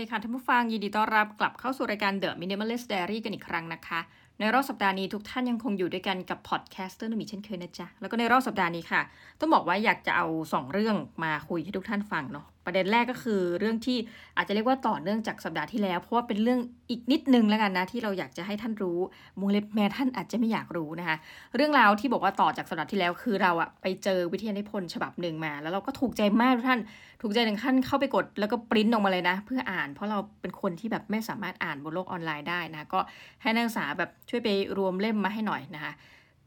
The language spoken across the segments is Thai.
ดีค่ะท่านผู้ฟังยินดีต้อนรับกลับเข้าสู่รายการ The Minimalist Diary กันอีกครั้งนะคะ ในรอบสัปดาห์นี้ทุกท่านยังคงอยู่ด้วยกันกับ podcaster นมีเช่นเคยนะจ๊ะ แล้วก็ในรอบสัปดาห์นี้ค่ะ ต้องบอกว่าอยากจะเอา 2 เรื่องมาคุยให้ทุกท่านฟังเนาะประเด็นแรกก็คือเรื่องที่อาจจะเรียกว่าต่อเนื่องจากสัปดาห์ที่แล้ว เพราะว่าเป็นเรื่องอีกนิดนึงแล้วกันนะ ที่เราอยากจะให้ท่านรู้วงเล็บแม้ท่านอาจจะไม่อยากรู้นะคะ เรื่องราวที่บอกว่าต่อจากสัปดาห์ที่แล้วคือเราอะไปเจอวิทยานิพนธ์ฉบับหนึ่งมา แล้วเราก็ถูกใจมากทุกท่านถูกใจถึงขั้นเข้าไปกดแล้วก็ปริ้นออกมาเลยนะ เพื่ออ่าน เพราะเราเป็นคนที่แบบไม่สามารถอ่านบนโลกออนไลน์ได้นะก็ให้นักศึกษาแบบช่วยไปรวมเล่มมาให้หน่อยนะคะ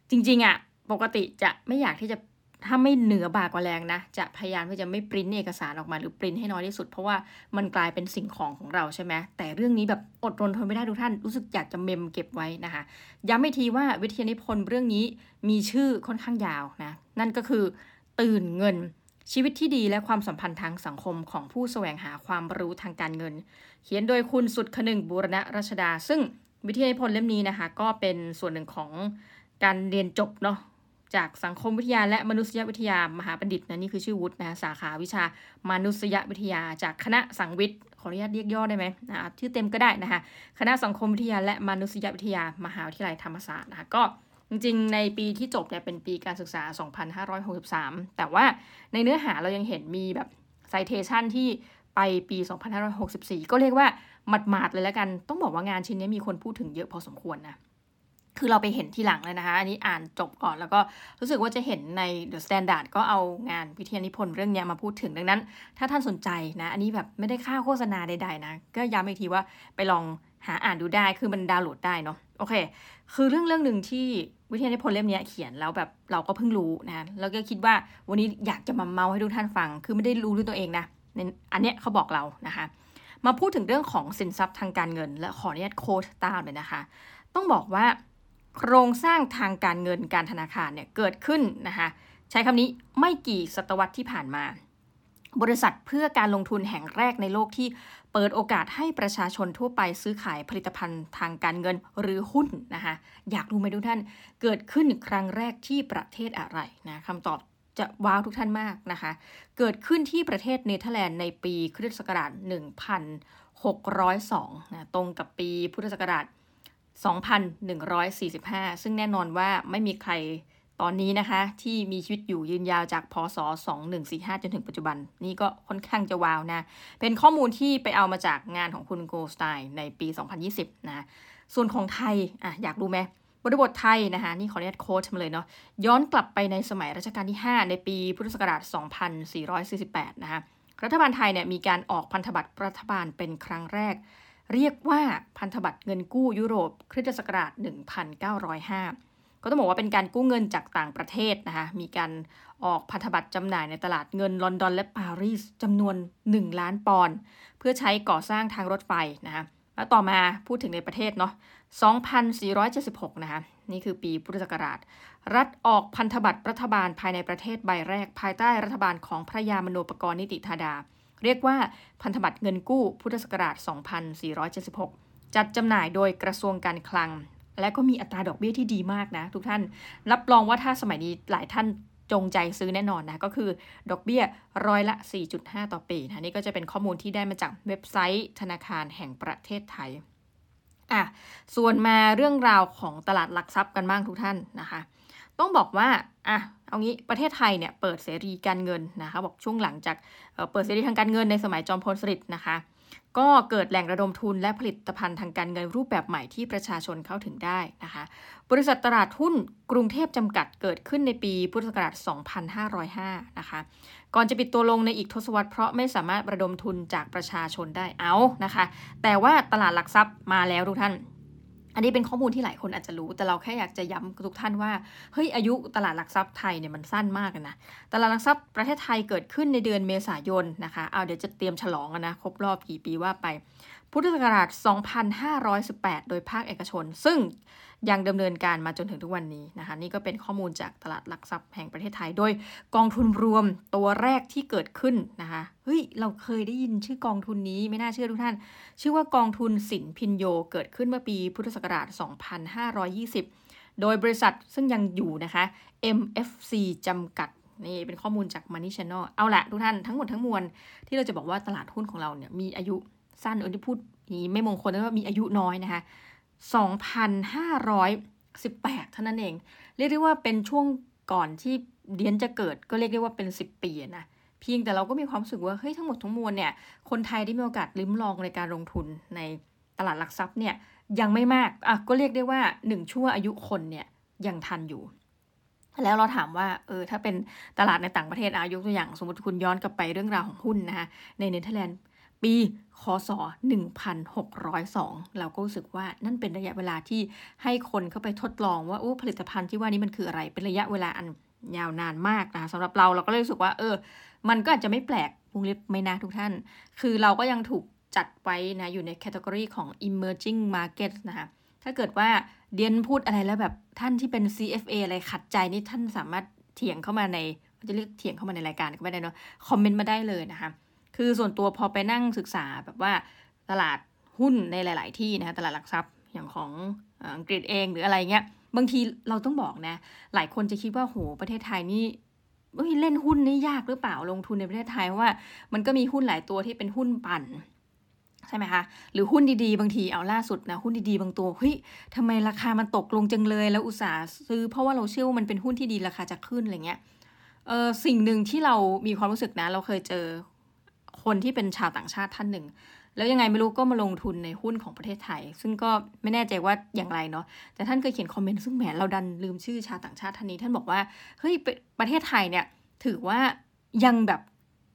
จริงๆอะปกติจะไม่อยากที่จะถ้าไม่เหนือบากกว่าแรงนะ จะพยายามที่จะไม่ปริ้นเอกสารออกมาหรือปริ้นให้น้อยที่สุด เพราะว่ามันกลายเป็นสิ่งของของเราใช่ไหมแต่เรื่องนี้แบบอดรนทนไม่ได้ทุกท่านรู้สึกอยากจะเมมเก็บไว้นะคะย้ำไม่ทีว่าวิทยานิพนธ์เรื่องนี้มีชื่อค่อนข้างยาวนะนั่นก็คือ ตื่นเงินชีวิตที่ดีและความสัมพันธ์ทางสังคมของผู้แสวงหาความรู้ทางการเงิน เขียนโดยคุณสุดขนึงบูรณะรัชดา ซึ่ง วิทยานิพนธ์เล่มนี้นะคะ ก็เป็นส่วนหนึ่งของการเรียนจบเนาะจากสังคมวิทยาและมนุษยวิทยามหาบัณฑิตนะนี่คือชื่อวุฒินะสาขาวิชามนุษยวิทยา จากคณะสังวิทย์ขออนุญาตเรียกย่อได้ไหมนะชื่อเต็มก็ได้นะคะคณะสังคมวิทยาและมนุษยวิทยามหาวิทยาลัยธรรมศาสตร์นะคะก็จริงๆ ในปีที่จบเนี่ยเป็นปีการศึกษา 2563 แต่ว่าในเนื้อหาเรายังเห็นมีแบบ citation ที่ไปปี 2564 ก็เรียกว่า หมาดๆเลยแล้วกัน ต้องบอกว่างานชิ้นนี้มีคนพูดถึงเยอะพอสมควรนะคือเราไปเห็นทีหลังเลยนะคะ อันนี้อ่านจบก่อนแล้วก็รู้สึกว่าจะเห็นใน The Standard ก็เอางานวิทยานิพนธ์เรื่องนี้มาพูดถึงดังนั้น ถ้าท่านสนใจนะ อันนี้แบบไม่ได้ค่าโฆษณาใดๆนะ ก็ย้ำอีกทีว่าไปลองหาอ่านดูได้คือมันดาวน์โหลดได้เนาะโอเค คือเรื่องเรื่องหนึ่งที่วิทยานิพนธ์เล่มนี้เขียนแล้วแบบเราก็เพิ่งรู้นะแล้วก็คิดว่าวันนี้อยากจะมาเมาให้ทุกท่านฟัง คือไม่ได้รู้ด้วยตัวเองนะอันเนี้ยเขาบอกเรานะคะ มาพูดถึงเรื่องของสินทรัพย์ทางการเงิน และขออนุญาตโค้ดตามเลยนะคะ ต้องบอกว่าโครงสร้างทางการเงินการธนาคารเนี่ยเกิดขึ้นนะคะใช้คำนี้ไม่กี่ศตวรรษที่ผ่านมา บริษัทเพื่อการลงทุนแห่งแรกในโลกที่เปิดโอกาสให้ประชาชนทั่วไปซื้อขายผลิตภัณฑ์ทางการเงินหรือหุ้นนะคะอยากรู้ไหมทุกท่านเกิดขึ้นครั้งแรกที่ประเทศอะไรนะคำตอบ จะว้าวทุกท่านมากนะคะ เกิดขึ้นที่ประเทศเนเธอร์แลนด์ในปีคริสตศักราช 1602 นะตรงกับปีพุทธศักราช 2,145 ซึ่งแน่นอนว่าไม่มีใครตอนนี้นะคะที่มีชีวิตอยู่ยืนยาวจากพศ 2145 จนถึงปัจจุบัน นี่ก็ค่อนข้างจะวาวนะ เป็นข้อมูลที่ไปเอามาจากงานของคุณโกสไตน์ในปี 2020 นะ ส่วนของไทยอะอยากรู้ไหม บริบทไทยนะคะนี่ขออนุญาตโค้ดมาเลยเนาะย้อนกลับไปในสมัยรัชกาลที่ 5 ในปีพุทธศักราช 2448 นะคะรัฐบาลไทยเนี่ยมีการออกพันธบัตรรัฐบาลเป็นครั้งแรก เรียกว่าพันธบัตรเงินกู้ยุโรปคริสตศักราช 1905 ก็ต้องบอกว่าเป็นการกู้เงินจากต่างประเทศนะคะมีการออกพันธบัตรจำหน่ายในตลาดเงินลอนดอนและปารีสจำนวน 1 ล้านปอนด์เพื่อใช้ก่อสร้างทางรถไฟนะคะแล้วต่อมาพูดถึงในประเทศเนาะ 2476 นะคะ นี่คือปีพุทธศักราช รัฐออกพันธบัตรรัฐบาลภายในประเทศใบแรก ภายใต้รัฐบาลของพระยามโนปกรณ์นิติธาดา เรียกว่าพันธบัตรเงินกู้พุทธศักราช 2476 จัดจำหน่ายโดยกระทรวงการคลัง และก็มีอัตราดอกเบี้ยที่ดีมากนะ ทุกท่าน รับรองว่าถ้าสมัยนี้หลายท่านจงใจซื้อแน่นอนนะก็คือดอกเบี้ยร้อยละ 4.5 ต่อปีนะนี่ก็จะเป็นข้อมูลที่ได้มาจากเว็บไซต์ธนาคารแห่งประเทศไทย อะส่วนมาเรื่องราวของตลาดหลักทรัพย์กันบ้างทุกท่านนะคะ ต้องบอกว่าอะเอางี้ประเทศไทยเนี่ยเปิดเสรีการเงินนะคะบอกช่วงหลังจากเปิดเสรีทางการเงินในสมัยจอมพลสฤษดิ์นะคะ ก็เกิดแหล่งระดมทุนและผลิตภัณฑ์ทางการเงินรูปแบบใหม่ที่ประชาชนเข้าถึงได้นะคะ บริษัทตลาดหุ้นกรุงเทพจำกัดเกิดขึ้นในปีพุทธศักราช 2505 นะคะ ก่อนจะปิดตัวลงในอีกทศวรรษเพราะไม่สามารถระดมทุนจากประชาชนได้เอานะคะ แต่ว่าตลาดหลักทรัพย์มาแล้วทุกท่าน อันนี้เป็นข้อมูลที่หลายคนอาจจะรู้ แต่เราแค่อยากจะย้ำทุกท่านว่า เฮ้ย อายุตลาดหลักทรัพย์ไทยเนี่ยมันสั้นมากนะ ตลาดหลักทรัพย์ประเทศไทยเกิดขึ้นในเดือนเมษายนนะคะ เอาเดี๋ยวจะเตรียมฉลองนะ ครบรอบกี่ปีว่าไป พุทธศักราช 2518 โดยภาคเอกชน ซึ่ง ยังดำเนินการมาจนถึงทุกวันนี้นะคะ นี่ก็เป็นข้อมูลจากตลาดหลักทรัพย์แห่งประเทศไทย โดยกองทุนรวมตัวแรกที่เกิดขึ้นนะคะเฮ้ยเราเคยได้ยินชื่อกองทุนนี้ไม่น่าเชื่อทุกท่าน ชื่อว่ากองทุนสินพินโยเกิดขึ้นเมื่อปีพุทธศักราช 2520 โดยบริษัทซึ่งยังอยู่นะคะ MFC จำกัดนี่เป็นข้อมูลจาก Money Channel เอาละทุกท่านทั้งหมดทั้งมวลที่เราจะบอกว่าตลาดหุ้นของเราเนี่ยมีอายุสั้นเออที่พูดนี้ไม่มงคลแต่ว่ามีอายุน้อยนะคะ 2,518 เท่านั้นเอง เรียกได้ว่าเป็นช่วงก่อนที่เดียนจะเกิดก็เรียกได้ว่าเป็น 10 ปีนะเพียงแต่เราก็มีความรู้สึกว่าเฮ้ยทั้งหมดทั้งมวลเนี่ยคนไทยได้มีโอกาสลิ้มลองในการลงทุนในตลาดหลักทรัพย์เนี่ยยังไม่มากอะก็เรียกได้ว่า 1 ชั่วอายุคนเนี่ยยังทันอยู่ แล้วเราถามว่าเออถ้าเป็นตลาดในต่างประเทศอายุตัวอย่าง สมมติคุณย้อนกลับไปเรื่องราวของหุ้นนะคะในเนเธอร์แลนด์ ปีคศ 1602 เราก็รู้สึกว่านั่นเป็นระยะเวลาที่ให้คนเข้าไปทดลองว่าโอ้ผลิตภัณฑ์ที่ว่านี้มันคืออะไร เป็นระยะเวลาอันยาวนานมากนะสำหรับเราเราก็เลยรู้สึกว่า เออ มันก็อาจจะไม่แปลกวงเล็บไม่นะทุกท่าน คือเราก็ยังถูกจัดไว้นะอยู่ในแคตตากรีของ emerging market นะคะถ้าเกิดว่าเดียนพูดอะไรแล้วแบบท่านที่เป็น CFA อะไรขัดใจนี่ท่านสามารถเถียงเข้ามาในจะเรียกเถียงเข้ามาในรายการก็ไม่ได้เนาะคอมเมนต์มาได้เลยนะคะ คือส่วนตัวพอไปนั่งศึกษาแบบว่าตลาดหุ้นในหลาย ๆ ที่นะคะตลาดหลักทรัพย์อย่างของอังกฤษเองหรืออะไรเงี้ยบางทีเราต้องบอกนะ หลายคนจะคิดว่าโหประเทศไทยนี่เล่นหุ้นนี่ยากหรือเปล่าลงทุนในประเทศไทยว่า มันก็มีหุ้นหลายตัวที่เป็นหุ้นปั่นใช่ไหมคะ หรือหุ้นดีๆ บางทีเอาล่าสุดนะหุ้นดีๆ บางตัวเฮ้ยทำไมราคามันตกลงจังเลย แล้วอุตส่าห์ซื้อเพราะว่าเราเชื่อว่ามันเป็นหุ้นที่ดีราคาจะขึ้นอะไรเงี้ยเออสิ่งหนึ่งที่เรามีความรู้สึกนะ เราเคยเจอ คนที่เป็นชาวต่างชาติท่านหนึ่ง แล้วยังไงไม่รู้ก็มาลงทุนในหุ้นของประเทศไทย ซึ่งก็ไม่แน่ใจว่าอย่างไรเนาะแต่ท่านเคยเขียนคอมเมนต์ซึ่งแหมเราดันลืมชื่อชาวต่างชาติท่านนี้ ท่านบอกว่าเฮ้ยประเทศไทยเนี่ยถือว่ายังแบบ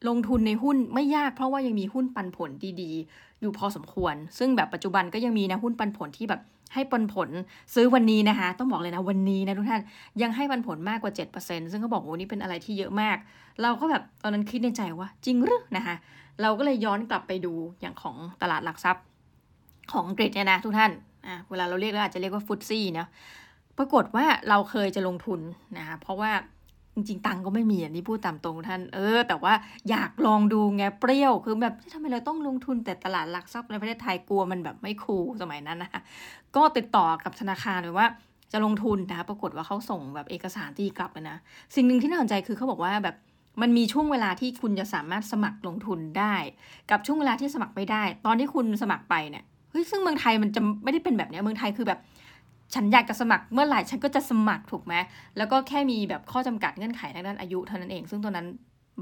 ลงทุนในหุ้นไม่ยากเพราะว่ายังมีหุ้นปันผลดีๆ อยู่พอสมควร ซึ่งแบบปัจจุบันก็ยังมีนะหุ้นปันผลที่แบบให้ปันผลซื้อวันนี้นะคะ ต้องบอกเลยนะวันนี้นะทุกท่านยังให้ปันผลมากกว่า 7%ซึ่งเขาบอกว่านี่เป็นอะไรที่เยอะมาก เราก็แบบตอนนั้นคิดในใจว่าจริงหรือนะคะ เราก็เลยย้อนกลับไปดูอย่างของตลาดหลักทรัพย์ของอังกฤษเนี่ยนะทุกท่านอะเวลาเราเรียกเราอาจจะเรียกว่าฟุตซี่เนาะปรากฏว่าเราเคยจะลงทุนนะคะเพราะว่าจริงๆ ตังก็ไม่มีอันนี้พูดตามตรงท่าน เออ แต่ว่าอยากลองดูไงเปรี้ยว คือแบบทำไมเราต้องลงทุนแต่ตลาดหลักทรัพย์ในประเทศไทยกลัวมันแบบไม่คูลสมัยนั้นนะคะก็ติดต่อกับธนาคารเลยว่าจะลงทุนนะคะปรากฏว่าเขาส่งแบบเอกสารตีกลับนะ สิ่งหนึ่งที่น่าสนใจคือเขาบอกว่าแบบ มันมีช่วงเวลาที่คุณจะสามารถสมัครลงทุนได้ กับช่วงเวลาที่สมัครไม่ได้ ตอนที่คุณสมัครไปเนี่ยเฮ้ยซึ่งเมืองไทยมันจะไม่ได้เป็นแบบนี้เมืองไทยคือแบบ ฉันอยากจะสมัครเมื่อไหร่ฉันก็จะสมัครถูกไหมแล้วก็แค่มีแบบข้อจำกัดเงื่อนไขทางด้านอายุเท่านั้นเอง ซึ่งตอนนั้น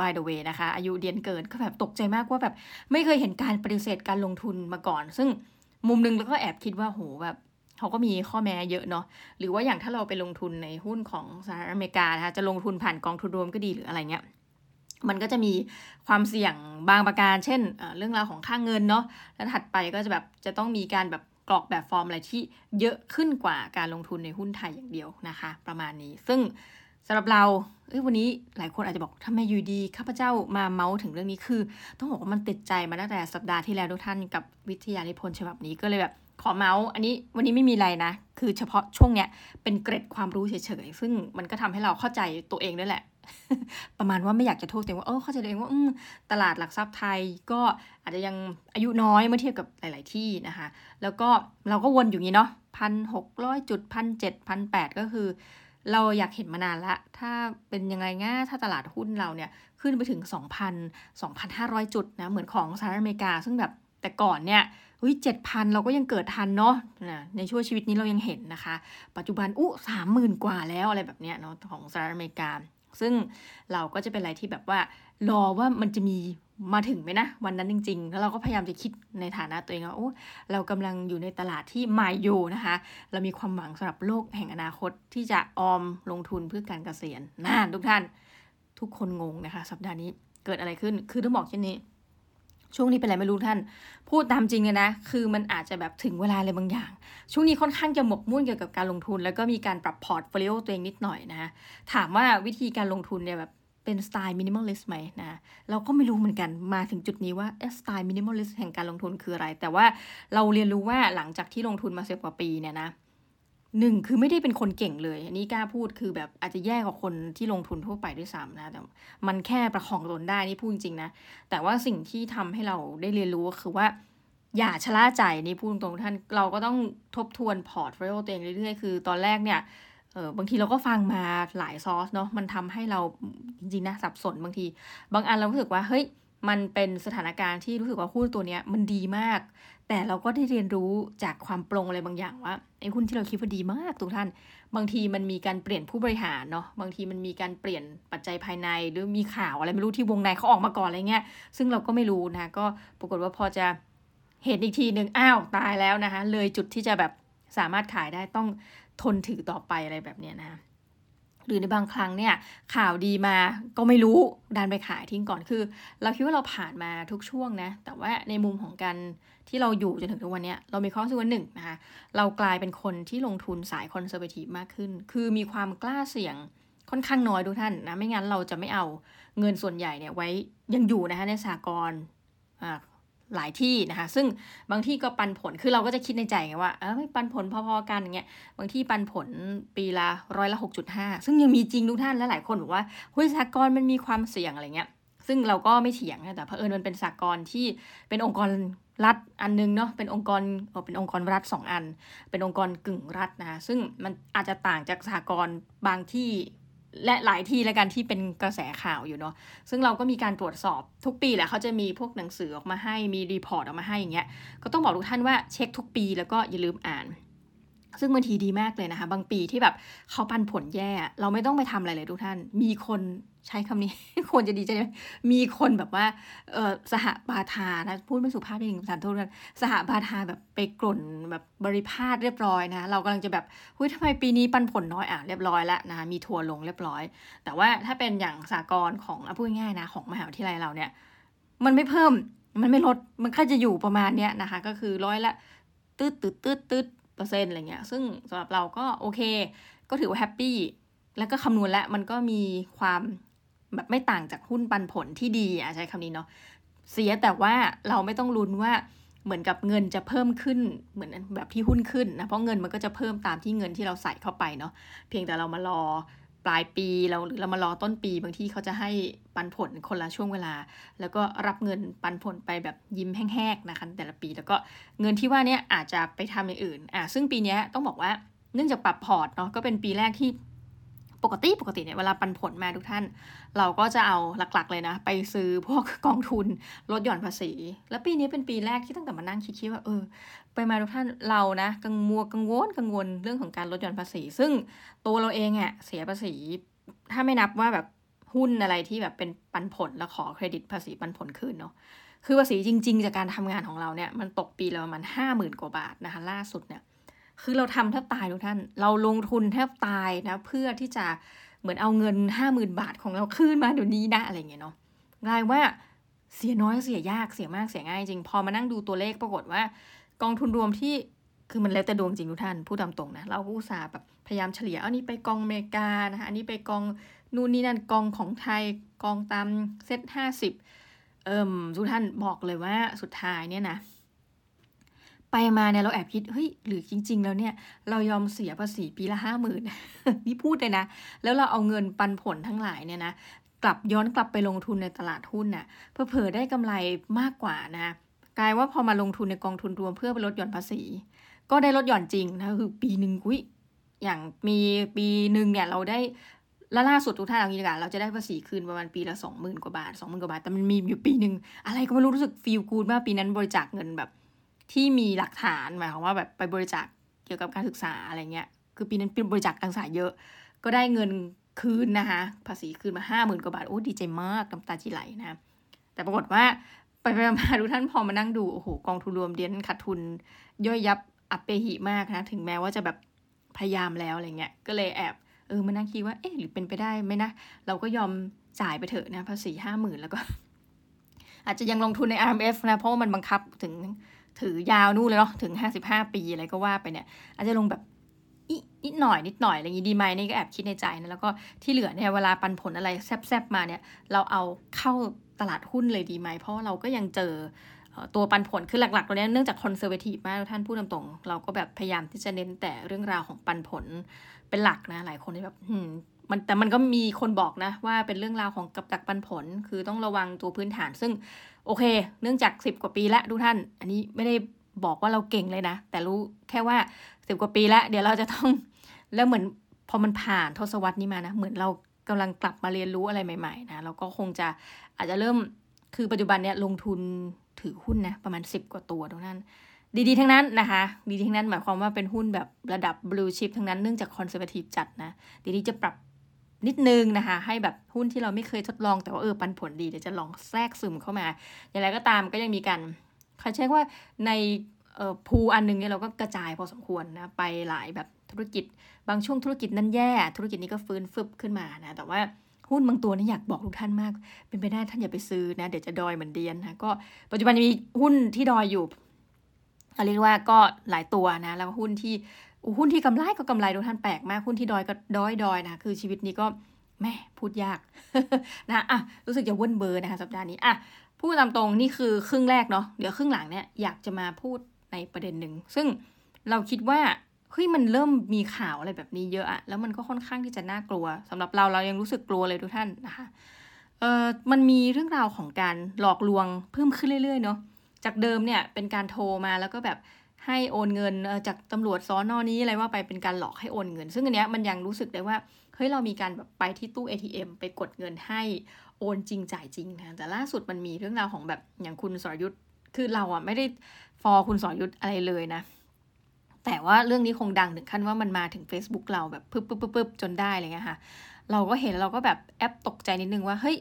by the way นะคะ อายุเดียนเกินก็แบบตกใจมากว่าแบบ ไม่เคยเห็นการปฏิเสธการลงทุนมาก่อน ซึ่งมุมนึงแล้วก็แอบคิดว่าโหแบบเขาก็มีข้อแม้เยอะเนาะ หรือว่าอย่างถ้าเราไปลงทุนในหุ้นของสหรัฐอเมริกานะคะจะลงทุนผ่านกองทุนรวมก็ดีหรืออะไรเงี้ย มันก็จะมีความเสี่ยงบางประการ เช่นเรื่องราวของค่างเงินเนาะแล้วถัดไปก็จะแบบจะต้องมีการแบบกรอกแบบฟอร์มอะไรที่เยอะขึ้นกว่าการลงทุนในหุ้นไทยอย่างเดียวนะคะ ประมาณนี้ซึ่งสำหรับเราเอ้ยวันนี้หลายคนอาจจะบอกทำไมอยู่ดีข้าพเจ้ามาเมาส์ถึงเรื่องนี้คือ ต้องบอกว่ามันติดใจมาตั้งแต่สัปดาห์ที่แล้วทุกท่านกับวิทยานิพนธ์ฉบับนี้ก็เลยแบบ ขอเมาส์อันนี้วันนี้ไม่มีอะไรนะ คือเฉพาะช่วงเนี้ยเป็นเกร็ดความรู้เฉยๆ ซึ่งมันก็ทำให้เราเข้าใจตัวเองด้วยแหละ ประมาณว่าไม่อยากจะโทษตัวเองว่าเออเข้าใจตัวเองว่าตลาดหลักทรัพย์ไทยก็อาจจะยังอายุน้อยเมื่อเทียบกับหลาย ๆ ที่นะคะ แล้วก็เราก็วนอยู่นี้เนาะพันหกร้อยจุดพันเจ็ดพันแปดก็คือ เราอยากเห็นมานานละ ถ้าเป็นยังไงง่าถ้าตลาดหุ้นเราเนี่ยขึ้นไปถึง 2,000 2,500 จุดนะเหมือนของสหรัฐอเมริกา ซึ่งแบบแต่ก่อนเนี่ย เฮ้ยเจ็ดพันเราก็ยังเกิดทันเนาะนะในช่วงชีวิตนี้เรายังเห็นนะคะ ปัจจุบันอู้สามหมื่นกว่าแล้วอะไรแบบเนี้ยเนาะของสหรัฐอเมริกา ซึ่งเราก็จะเป็นอะไรที่แบบว่ารอว่ามันจะมีมาถึงไหมนะวันนั้นจริง ๆ แล้วเราก็พยายามจะคิดในฐานะตัวเองว่าโอ้เรากำลังอยู่ในตลาดที่ใหม่อยู่นะคะ เรามีความหวังสำหรับโลกแห่งอนาคตที่จะออมลงทุนเพื่อการเกษียณน่าทุกท่านทุกคนงงนะคะ สัปดาห์นี้เกิดอะไรขึ้นคือต้องบอกเช่นนี้ ช่วงนี้เป็นอะไรไม่รู้ท่าน พูดตามจริงเลยนะ คือมันอาจจะแบบถึงเวลาอะไรบางอย่าง ช่วงนี้ค่อนข้างจะหมกมุ่นเกี่ยวกับการลงทุน แล้วก็มีการปรับ portfolio ตัวเองนิดหน่อยนะ ถามว่าวิธีการลงทุนเนี่ยแบบเป็นสไตล์ minimalist ไหมนะ เราก็ไม่รู้เหมือนกันมาถึงจุดนี้ว่าสไตล์ minimalist แห่งการลงทุนคืออะไร แต่ว่าเราเรียนรู้ว่าหลังจากที่ลงทุนมาสิบกว่าปีเนี่ยนะ หนึ่งคือไม่ได้เป็นคนเก่งเลย อันนี้กล้าพูดคือแบบอาจจะแย่กว่าคนที่ลงทุนทั่วไปด้วยซ้ำนะ แต่มันแค่ประคองตนได้นี่พูดจริงๆนะ แต่ว่าสิ่งที่ทำให้เราได้เรียนรู้คือว่า อย่าชะล่าใจนี่พูดตรงๆท่านเราก็ต้องทบทวน portfolio ตัวเองเรื่อยๆ คือตอนแรกเนี่ยเออบางทีเราก็ฟังมาหลายซอสเนาะมันทำให้เราจริงๆนะสับสนบางที บางอันเรารู้สึกว่าเฮ้ยมันเป็นสถานการณ์ที่รู้สึกว่าหุ้นตัวเนี้ยมันดีมาก แต่เราก็ได้เรียนรู้จากความปลงอะไรบางอย่างว่าไอ้หุ้นที่เราคิดว่าดีมากทุกท่าน บางทีมันมีการเปลี่ยนผู้บริหารเนาะบางทีมันมีการเปลี่ยนปัจจัยภายใน หรือมีข่าวอะไรไม่รู้ที่วงในเขาออกมาก่อนอะไรเงี้ยซึ่งเราก็ไม่รู้นะก็ปรากฏว่าพอจะเห็นอีกทีหนึ่งอ้าวตายแล้วนะคะเลยจุดที่จะแบบสามารถขายได้ต้องทนถือต่อไปอะไรแบบเนี้ยนะ หรือในบางครั้งเนี่ยข่าวดีมาก็ไม่รู้ดันไปขายทิ้งก่อนคือ เราคิดว่าเราผ่านมาทุกช่วงนะแต่ว่าในมุมของการที่เราอยู่จนถึงทุกวันนี้เรามีข้อสู้ว่าหนึ่งนะคะเรากลายเป็นคนที่ลงทุนสายคอนเซอร์เวทีฟมากขึ้น คือมีความกล้าเสี่ยงค่อนข้างน้อยทุกท่านนะไม่งั้นเราจะไม่เอาเงินส่วนใหญ่เนี่ยไว้ยังอยู่นะคะในสากล หลายที่นะคะซึ่งบางที่ก็ปันผลคือเราก็จะคิดในใจไงว่าเออไม่ปันผลพอๆกันอย่างเงี้ยบางที่ปันผลปีละร้อยละหกจุดห้าซึ่งยังมีจริงทุกท่านและหลายคนบอกว่าหุ้นสากลมันมีความเสี่ยงอะไรเงี้ยซึ่งเราก็ไม่เถียงนะแต่เผอิญมันเป็นสากลที่เป็นองค์กรรัฐอันนึงเนาะเป็นองค์กรเป็นองค์กรรัฐสองอัน เป็นองค์กรกึ่งรัฐนะซึ่งมันอาจจะต่างจากสากลบางที่ และหลายที่แล้วกันที่เป็นกระแสข่าวอยู่เนาะซึ่งเราก็มีการตรวจสอบทุกปีแหละเขาจะมีพวกหนังสือออกมาให้มี report ออกมาให้อย่างเงี้ยก็ต้องบอกทุกท่านว่าเช็คทุกปีแล้วก็อย่าลืมอ่าน ซึ่งบางทีดีมากเลยนะคะ บางปีที่แบบเขาปันผลแย่ เราไม่ต้องไปทำอะไรเลยทุกท่าน มีคนใช้คำนี้ ควรจะดีใจไหมมีคนแบบว่าเออสหบาทานะพูดไม่สุภาพเองสารโทษกันสหบาทาแบบไปกล่นแบบบริพาทเรียบร้อยนะ เรากำลังจะแบบเฮ้ยทำไมปีนี้ปันผลน้อยอะเรียบร้อยแล้วนะมีทัวลงเรียบร้อย แต่ว่าถ้าเป็นอย่างสากลของพูดง่ายนะของมหาวิทยาลัยเราเนี่ย มันไม่เพิ่มมันไม่ลดมันแค่จะอยู่ประมาณเนี้ยนะคะ ก็คือร้อยละตืดตืดตืดตืด เปอร์เซ็นต์อะไรเงี้ย ซึ่งสำหรับเราก็โอเค ก็ถือว่าแฮปปี้ แล้วก็คำนวณแล้วมันก็มีความแบบไม่ต่างจากหุ้นปันผลที่ดีอะใช้คำนี้เนาะ เสียแต่ว่าเราไม่ต้องลุ้นว่าเหมือนกับเงินจะเพิ่มขึ้นเหมือนแบบที่หุ้นขึ้นนะ เพราะเงินมันก็จะเพิ่มตามที่เงินที่เราใส่เข้าไปเนาะ เพียงแต่เรามารอ ปลายปีเราหรือเรามารอต้นปี บางที่เขาจะให้ปันผลคนละช่วงเวลา แล้วก็รับเงินปันผลไปแบบยิ้มแห้งๆนะคะแต่ละปี แล้วก็เงินที่ว่านี้อาจจะไปทำอย่างอื่นอะซึ่งปีนี้ต้องบอกว่าเนื่องจากปรับพอร์ตเนาะก็เป็นปีแรกที่ ปกติปกติเนี่ยเวลาปันผลมาทุกท่าน เราก็จะเอาหลักๆเลยนะ ไปซื้อพวกกองทุนลดหย่อนภาษี แล้วปีนี้เป็นปีแรกที่ตั้งแต่มานั่งคิดๆว่าเออไปมาทุกท่านเรานะกังมัวกังวลกังวลเรื่องของการลดหย่อนภาษี ซึ่งตัวเราเองอะเสียภาษี ถ้าไม่นับว่าแบบหุ้นอะไรที่แบบเป็นปันผลแล้วขอเครดิตภาษีปันผลคืนเนาะคือภาษีจริง ๆ จากการทำงานของเราเนี่ยมันตกปีละประมาณห้าหมื่นกว่าบาทนะคะล่าสุดเนี่ย คือเราทำแทบตายทุกท่าน เราลงทุนแทบตายนะเพื่อที่จะเหมือนเอาเงินห้าหมื่นบาทของเราคืนมาเดี๋ยวนี้นะอะไรเงี้ยเนาะกลายว่าเสียน้อยเสียยากเสียมากเสียง่ายจริง พอมานั่งดูตัวเลขปรากฏว่า กองทุนรวมที่คือมันแล้วแต่ดวงจริงทุกท่านพูดตามตรงนะเราก็อุตส่าห์แบบพยายามเฉลี่ยเอานี้ไปกองอเมริกานะคะอันนี้ไปกองนู่นนี่นั่นกองของไทยกองตามเซตห้าสิบเอิ่มทุกท่านบอกเลยว่าสุดท้ายเนี่ยนะ ไปมาเนี่ยเราแอบคิดเฮ้ยหรือจริง ๆ แล้วเนี่ยเรายอมเสียภาษีปีละห้าหมื่นนี่พูดเลยนะ แล้วเราเอาเงินปันผลทั้งหลายเนี่ยนะกลับย้อนกลับไปลงทุนในตลาดหุ้นน่ะเพื่อเผอได้กำไรมากกว่านะกลายว่าพอมาลงทุนในกองทุนรวมเพื่อไปลดหย่อนภาษี ก็ได้ลดหย่อนจริงนะคือปีหนึ่งกุ้ยอย่างมีปีหนึ่งเนี่ยเราได้แล้วล่าสุดทุกท่านเอางี้ดีกว่าเราจะได้ภาษีคืนประมาณปีละสองหมื่นกว่าบาทสองหมื่นกว่าบาท แต่มันมีอยู่ปีหนึ่งอะไรก็ไม่รู้รู้สึกฟีลกูดมากปีนั้นบริจาคเงินแบบ ที่มีหลักฐานหมายความว่าแบบไปบริจาคเกี่ยวกับการศึกษาอะไรเงี้ย คือปีนั้นเป็นบริจาคการศึกษาเยอะ ก็ได้เงินคืนนะคะภาษีคืนมาห้าหมื่นกว่าบาทโอ้ดีใจมากน้ำตาจีไหลนะแต่ปรากฏว่าไปไปมาดูท่านพอมานั่งดูโอ้โหกองทุนรวมเดียนขาดทุน ย่อยยับอัปเปหิมากนะถึงแม้ว่าจะแบบพยายามแล้วอะไรเงี้ยก็เลยแอบเออมานั่งคิดว่าเอ๊ะหรือเป็นไปได้ไหมนะเราก็ยอมจ่ายไปเถอะนะภาษีห้าหมื่นแล้วก็ อาจจะยังลงทุนใน RMF นะเพราะว่ามันบังคับถึง ถือยาวนู่นเลยเนาะถึงห้าสิบห้าปีอะไรก็ว่าไปเนี่ย อาจจะลงแบบนิดหน่อยนิดหน่อยอะไรอย่างนี้ดีไหมนี่ก็แอบคิดในใจนะแล้วก็ที่เหลือเนี่ยเวลาปันผลอะไรแซบๆมาเนี่ย เราเอาเข้าตลาดหุ้นเลยดีไหมเพราะเราก็ยังเจอ ตัวปันผลคือหลักๆตัวนี้เนื่องจากคอนเซอร์เวทีฟมากท่านพูดตรงๆเราก็แบบพยายามที่จะเน้นแต่เรื่องราวของปันผลเป็นหลักนะ หลายคนที่แบบมันแต่มันก็มีคนบอกนะว่าเป็นเรื่องราวของกับดักปันผล คือต้องระวังตัวพื้นฐาน ซึ่งโอเค เนื่องจากสิบกว่าปีแล้วทุกท่าน อันนี้ไม่ได้บอกว่าเราเก่งเลยนะ แต่รู้แค่ว่าสิบกว่าปีแล้ว เดี๋ยวเราจะต้องแล้วเหมือนพอมันผ่านทศวรรษนี้มานะ เหมือนเรากำลังกลับมาเรียนรู้อะไรใหม่ ๆ นะเราก็คงจะอาจจะเริ่มคือปัจจุบันเนี่ยลงทุน ถือหุ้นนะประมาณสิบกว่าตัวทุกท่านดีๆ ทั้งนั้นนะคะ ดีๆทั้งนั้นหมายความว่าเป็นหุ้นแบบระดับบลูชิพทั้งนั้นเนื่องจากคอนเซอร์เวทีฟจัดนะดีนี้จะปรับนิดนึงนะคะ ให้แบบหุ้นที่เราไม่เคยทดลองแต่ว่าเออปันผลดีเดี๋ยวจะลองแทรกซึมเข้ามา อย่างไรก็ตามก็ยังมีการเขาเช็คว่าในออพูอันนึงเนี่ยเราก็กระจายพอสมควรนะไปหลายแบบธุรกิจ บางช่วงธุรกิจนั้นแย่ ธุรกิจนี้ก็ฟื้นฟึบขึ้นมานะแต่ว่า หุ้นบางตัวนี่อยากบอกทุกท่านมาก เป็นไปได้ท่านอย่าไปซื้อนะเดี๋ยวจะดอยเหมือนเดียนนะก็ปัจจุบันมีหุ้นที่ดอยอยู่เรียกว่าก็หลายตัวนะ แล้วหุ้นที่หุ้นที่กำไรก็กำไรทุกท่านแปลกมากหุ้นที่ดอยก็ดอยดอยนะคือชีวิตนี้ก็แม่พูดยากนะอะรู้สึกจะว่นเบอร์นะคะสัปดาห์นี้อะพูดตามตรงนี่คือครึ่งแรกเนาะเดี๋ยวครึ่งหลังเนี่ยอยากจะมาพูดในประเด็นหนึ่งซึ่งเราคิดว่า เฮ้ยมันเริ่มมีข่าวอะไรแบบนี้เยอะอะแล้วมันก็ค่อนข้างที่จะน่ากลัวสำหรับเราเรายังรู้สึกกลัวเลยทุกท่านนะคะเออมันมีเรื่องราวของการหลอกลวงเพิ่มขึ้นเรื่อยๆเนาะจากเดิมเนี่ยเป็นการโทรมาแล้วก็แบบให้โอนเงินจากตำรวจซ้อนอนี้อะไรว่าไปเป็นการหลอกให้โอนเงิน ซึ่งอันเนี้ยมันยังรู้สึกได้ว่าเฮ้ยเรามีการแบบไปที่ตู้ ATM ไปกดเงินให้โอนจริงจ่ายจริงนะแต่ล่าสุดมันมีเรื่องราวของแบบอย่างคุณสรยุทธ์คือเราอะไม่ได้ฟอคุณสรยุทธ์อะไรเลยนะ แต่ว่าเรื่องนี้คงดังถึงขั้นว่ามันมาถึง Facebook เราแบบปึ๊บปึ๊บปึ๊บปึ๊บจนได้อะไรเงี้ยค่ะ เราก็เห็นเราก็แบบแอปตกใจนิดนึงว่าเฮ้ย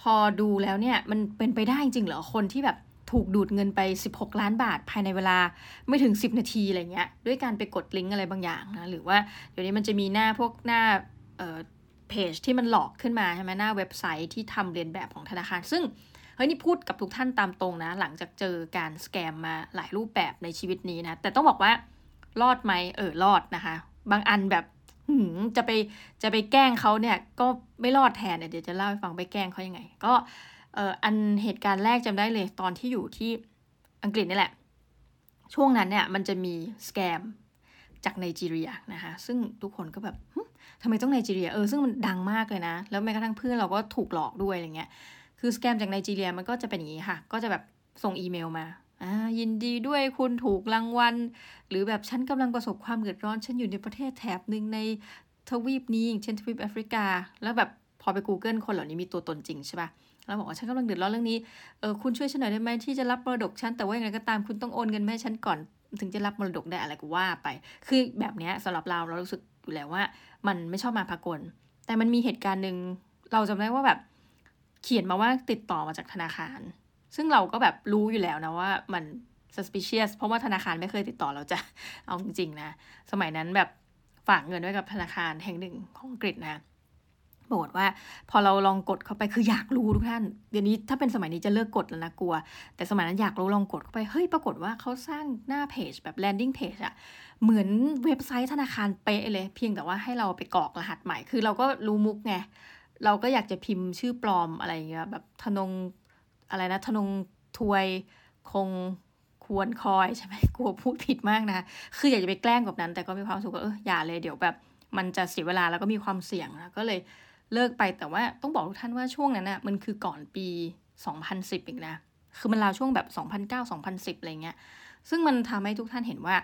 พอดูแล้วเนี่ยมันเป็นไปได้จริงเหรอคนที่แบบถูกดูดเงินไป 16 ล้านบาทภายในเวลาไม่ถึง 10 นาทีอะไรเงี้ยด้วยการไปกดลิงก์อะไรบางอย่างนะหรือว่าเดี๋ยวนี้มันจะมีหน้าพวกหน้าเพจที่มันหลอกขึ้นมาใช่ไหมหน้าเว็บไซต์ที่ทำเรียนแบบของธนาคาร ซึ่งเฮ้ยนี่พูดกับทุกท่านตามตรงนะ หลังจากเจอการสแกมมาหลายรูปแบบในชีวิตนี้นะ แต่ต้องบอกว่า รอดไหมเออรอดนะคะ บางอันแบบจะไปจะไปแกล้งเขาเนี่ยก็ไม่รอดแทนเดี๋ยวจะเล่าให้ฟังไปแกล้งเขายังไง ก็เอออันเหตุการณ์แรกจำได้เลยตอนที่อยู่ที่อังกฤษนี่แหละ ช่วงนั้นเนี่ยมันจะมีสแกมจากไนจีเรียนะคะซึ่งทุกคนก็แบบทำไมต้องไนจีเรียเออซึ่งมันดังมากเลยนะ แล้วแม้กระทั่งเพื่อนเราก็ถูกหลอกด้วยอะไรเงี้ยคือสแกมจากไนจีเรียมันก็จะเป็นอย่างนี้ค่ะ ก็จะแบบส่งอีเมลมา ยินดีด้วยคุณถูกรางวัล หรือแบบฉันกำลังประสบความเดือดร้อน ฉันอยู่ในประเทศแถบหนึ่งในทวีปนี้อย่างเช่นทวีปแอฟริกา แล้วแบบพอไป Google คนเหล่านี้มีตัวตนจริงใช่ปะแล้วบอกว่าฉันกำลังเดือดร้อนเรื่องนี้เออคุณช่วยฉันหน่อยได้ไหมที่จะรับมรดกฉันแต่ว่าอย่างไรก็ตามคุณต้องโอนเงินให้ฉันก่อนถึงจะรับมรดกได้อะไรก็ว่าไป คือแบบนี้สำหรับเราเรารู้สึกอยู่แล้วว่า มันไม่ชอบมาพากล แต่มันมีเหตุการณ์หนึ่งเราจำได้ว่าแบบเขียนมาว่าติดต่อมาจากธนาคาร ซึ่งเราก็แบบรู้อยู่แล้วนะว่ามัน suspicious เพราะว่าธนาคารไม่เคยติดต่อเราจะเอาจริงๆนะ สมัยนั้นแบบฝากเงินไว้กับธนาคารแห่งหนึ่งของอังกฤษนะบอกว่าพอเราลองกดเข้าไปคืออยากรู้ทุกท่าน เดี๋ยวนี้ถ้าเป็นสมัยนี้จะเลิกกดแล้วนะกลัว แต่สมัยนั้นอยากรู้ลองกดเข้าไป เฮ้ยปรากฏว่าเขาสร้างหน้าเพจแบบ landing page อะเหมือนเว็บไซต์ธนาคารเป๊ะเลย เพียงแต่ว่าให้เราไปกรอกรหัสใหม่ คือเราก็รู้มุกไง เราก็อยากจะพิมพ์ชื่อปลอมอะไรอย่างเงี้ยแบบธนง อะไรนะธนงทวยคงควรคอยใช่ไหมกลัวพูดผิดมากนะ คืออยากจะไปแกล้งแบบนั้น แต่ก็มีความสุขว่าเอออย่าเลยเดี๋ยวแบบ มันจะเสียเวลาแล้วก็มีความเสี่ยงนะก็เลยเลิกไปแต่ว่าต้องบอกทุกท่านว่าช่วงนั้นนะ่ะมันคือก่อนปี 2010 อีกนะ คือมันราวช่วงแบบ 2009-2010 อะไรเงี้ย ซึ่งมันทำให้ทุกท่านเห็นว่า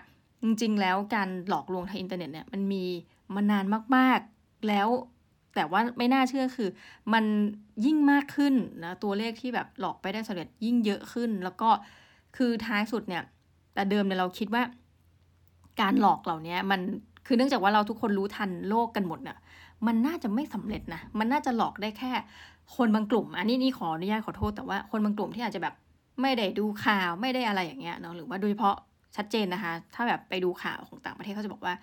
จริง ๆ แล้วการหลอกลวงทางอินเทอร์เน็ตเนี่ยมันมีมานานมากๆ แล้ว แต่ว่าไม่น่าเชื่อคือ มันยิ่งมากขึ้นนะตัวเลขที่แบบหลอกไปได้สำเร็จยิ่งเยอะขึ้น แล้วก็คือท้ายสุดเนี่ย แต่เดิมเนี่ยเราคิดว่า การหลอกเหล่านี้มันคือเนื่องจากว่าเราทุกคนรู้ทันโลกกันหมดเนี่ยมันน่าจะไม่สำเร็จนะมันน่าจะหลอกได้แค่ คนบางกลุ่ม อันนี้นี่ขออนุญาตขอโทษแต่ว่าคนบางกลุ่มที่อาจจะแบบไม่ได้ดูข่าวไม่ได้อะไรอย่างเงี้ยเนาะหรือว่าโดยเฉพาะชัดเจนนะคะ ถ้าแบบไปดูข่าวของต่างประเทศเขาจะบอกว่า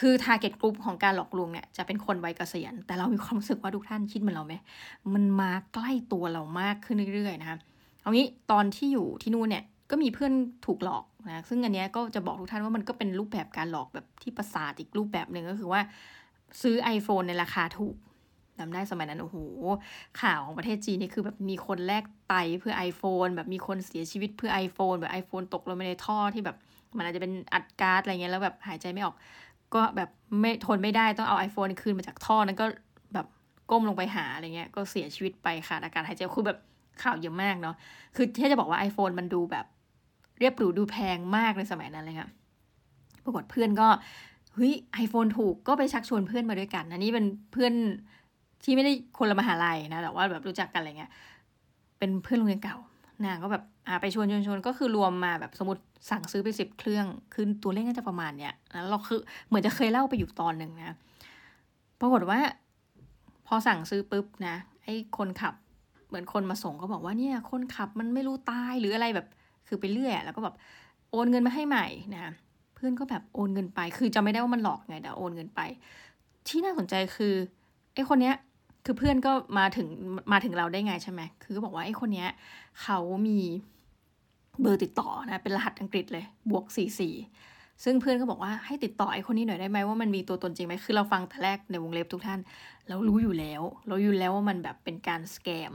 คือทาร์เก็ตกลุ่มของการหลอกลวงเนี่ยจะเป็นคนวัยเกษียณ แต่เรามีความรู้สึกว่าทุกท่านคิดเหมือนเราไหม มันมาใกล้ตัวเรามากขึ้นเรื่อยๆนะคะเอางี้ตอนที่อยู่ที่นู่นเนี่ยก็มีเพื่อนถูกหลอกนะซึ่งอันนี้ก็จะบอกทุกท่านว่ามันก็เป็นรูปแบบการหลอกแบบที่ประสาทอีกรูปแบบหนึ่งก็คือว่า ซื้อ iPhone ในราคาถูกจำได้สมัยนั้น โอ้โห ข่าวของประเทศจีนนี่คือแบบมีคนแลกไตเพื่อ iPhone แบบมีคนเสียชีวิตเพื่อ iPhone แบบ iPhone ตกลงไปในท่อที่แบบ มันอาจจะเป็นอัดก๊าซอะไรเงี้ยแล้วแบบหายใจไม่ออก ก็แบบไม่ทนไม่ได้ต้องเอา iPhone คืนมาจากท่อนั้นก็แบบก้มลงไปหาอะไรเงี้ย ก็เสียชีวิตไปขาดอากาศหายใจคือแบบข่าวเยอะมากเนาะคือที่จะบอกว่า iPhone มันดูแบบ เรียบหรูดูแพงมากในสมัยนั้นเลยค่ะปรากฏเพื่อนก็เฮ้ยไอโฟนถูกก็ไปชักชวนเพื่อนมาด้วยกันอันนี้เป็นเพื่อนที่ไม่ได้คนละมหาลัยนะ แต่ว่าแบบรู้จักกันอะไรเงี้ย เป็นเพื่อนโรงเรียนเก่า นางก็แบบอ่าไปชวนชวนชวนก็คือรวมมาแบบสมมติสั่งซื้อไปสิบเครื่องคือตัวเลขน่าจะประมาณเนี้ยแล้วเราคือเหมือนจะเคยเล่าไปอยู่ตอนหนึ่งนะปรากฏว่า พอสั่งซื้อปุ๊บนะไอ้คนขับเหมือนคนมาส่งก็บอกว่าเนี่ย คนขับมันไม่รู้ตายหรืออะไรแบบ คือไปเรื่อยแล้วก็แบบโอนเงินมาให้ใหม่นะเพื่อนก็แบบโอนเงินไป คือจะไม่ได้ว่ามันหลอกไงแต่โอนเงินไป ที่น่าสนใจคือไอ้คนเนี้ย คือเพื่อนก็มาถึงมาถึงเราได้ไงใช่ไหมคือก็บอกว่าไอ้คนเนี้ยเขามีเบอร์ติดต่อนะเป็นรหัสอังกฤษเลยบวกสี่สี่ซึ่งเพื่อนก็บอกว่าให้ติดต่อไอ้คนนี้หน่อยได้ไหมว่ามันมีตัวตนจริงไหมคือเราฟังแต่แรกในวงเล็บทุกท่าน เรารู้อยู่แล้ว เราอยู่แล้วว่ามันแบบเป็นการสแกม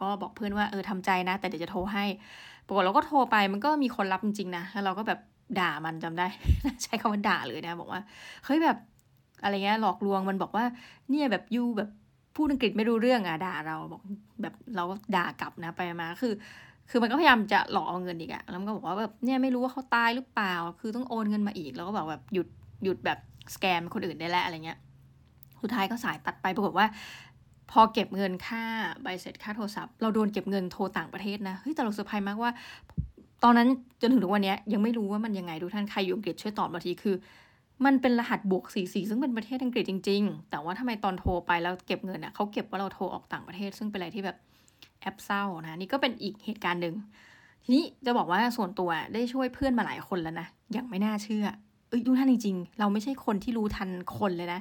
ก็บอกเพื่อนว่าเออทำใจนะ แต่เดี๋ยวจะโทรให้ปรากฏเราก็โทรไปมันก็มีคนรับจริงๆนะแล้วเราก็แบบด่ามันจำได้ ใช้คำว่าด่าเลยนะ บอกว่าเฮ้ยแบบอะไรเงี้ยหลอกลวงมันบอกว่าเนี่ยแบบยูแบบ พูดอังกฤษไม่รู้เรื่องอะด่าเราบอกแบบเราก็ด่ากลับนะไปมาคือ คือมันก็พยายามจะหลอกเอาเงินอีกอะแล้วมันก็บอกว่าแบบเนี่ยไม่รู้ว่าเขาตายหรือเปล่า คือต้องโอนเงินมาอีก แล้วก็บอกแบบหยุดหยุดแบบสแกมคนอื่นได้แล้วอะไรเงี้ยสุดท้ายก็สายตัดไปปรากฏว่า พอเก็บเงินค่าใบเสร็จค่าโทรศัพท์ เราโดนเก็บเงินโทรต่างประเทศนะเฮ้ยแต่เราเซอร์ไพรส์มากว่า ตอนนั้นจนถึงทุกวันนี้ยังไม่รู้ว่ามันยังไงดูท่านใครอยู่อังกฤษช่วยตอบมาทีคือ มันเป็นรหัสบวก 44 ซึ่งเป็นประเทศอังกฤษจริง ๆ แต่ว่าทำไมตอนโทรไปแล้วเก็บเงินอะเขาเก็บว่าเราโทรออกต่างประเทศ ซึ่งเป็นอะไรที่แบบแอปเศร้านะนี่ก็เป็นอีกเหตุการณ์หนึ่งทีนี้จะบอกว่าส่วนตัวได้ช่วยเพื่อนมาหลายคนแล้วนะอย่างไม่น่าเชื่อเอ้ยดูท่านจริงๆเราไม่ใช่คนที่รู้ทันคนเลยนะ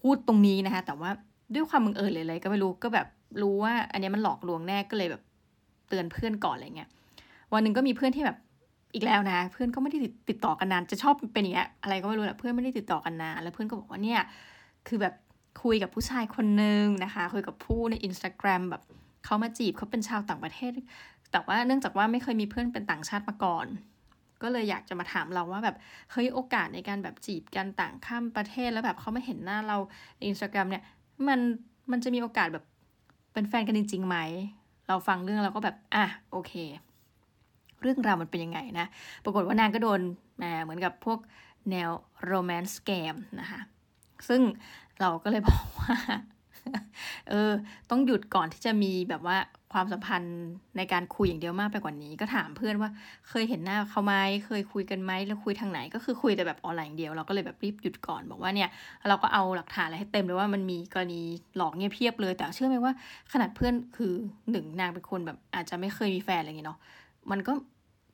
พูดตรงนี้นะคะแต่ว่าด้วยความบังเอิญเลยเลยก็ไม่รู้ก็แบบรู้ว่า อันนี้มันหลอกลวงแน่ก็เลยแบบเตือนเพื่อนก่อนอะไรเงี้ยวันหนึ่งก็มีเพื่อนที่แบบ อีกแล้วนะ เพื่อนก็ไม่ได้ติดต่อกันนาน จะชอบเป็นอย่างเงี้ยอะไรก็ไม่รู้แหละเพื่อนไม่ได้ติดต่อกันนาน แล้วเพื่อนก็บอกว่าเนี่ย คือแบบคุยกับผู้ชายคนนึงนะคะ คุยกับผู้ในอินสตาแกรมแบบเขามาจีบเขาเป็นชาวต่างประเทศ แต่ว่าเนื่องจากว่าไม่เคยมีเพื่อนเป็นต่างชาติมาก่อน ก็เลยอยากจะมาถามเราว่าแบบเฮ้ยโอกาสในการแบบจีบกันต่างข้ามประเทศแล้วแบบเขาไม่เห็นหน้าเราในอินสตาแกรมเนี่ยมันมันจะมีโอกาสแบบเป็นแฟนกันจริงๆไหม เราฟังเรื่องเราก็แบบ อะ โอเค เรื่องราวมันเป็นยังไงนะ ปรากฏว่านางก็โดนเหมือนกับพวกแนวโรแมนต์สแกมนะคะ ซึ่งเราก็เลยบอกว่า เออ ต้องหยุดก่อนที่จะมีแบบว่าความสัมพันธ์ในการคุยอย่างเดียวมากไปกว่านี้ ก็ถามเพื่อนว่าเคยเห็นหน้าเขาไหมเคยคุยกันไหมแล้วคุยทางไหน ก็คือคุยแต่แบบออนไลน์อย่างเดียวเราก็เลยแบบรีบหยุดก่อนบอกว่าเนี่ยเราก็เอาหลักฐานอะไรให้เต็มเลยว่ามันมีกรณีหลอกเงียบเพียบเลย แต่เชื่อไหมว่าขนาดเพื่อนคือหนึ่งนางเป็นคนแบบอาจจะไม่เคยมีแฟนอะไรอย่างเงี้ยเนาะ มันก็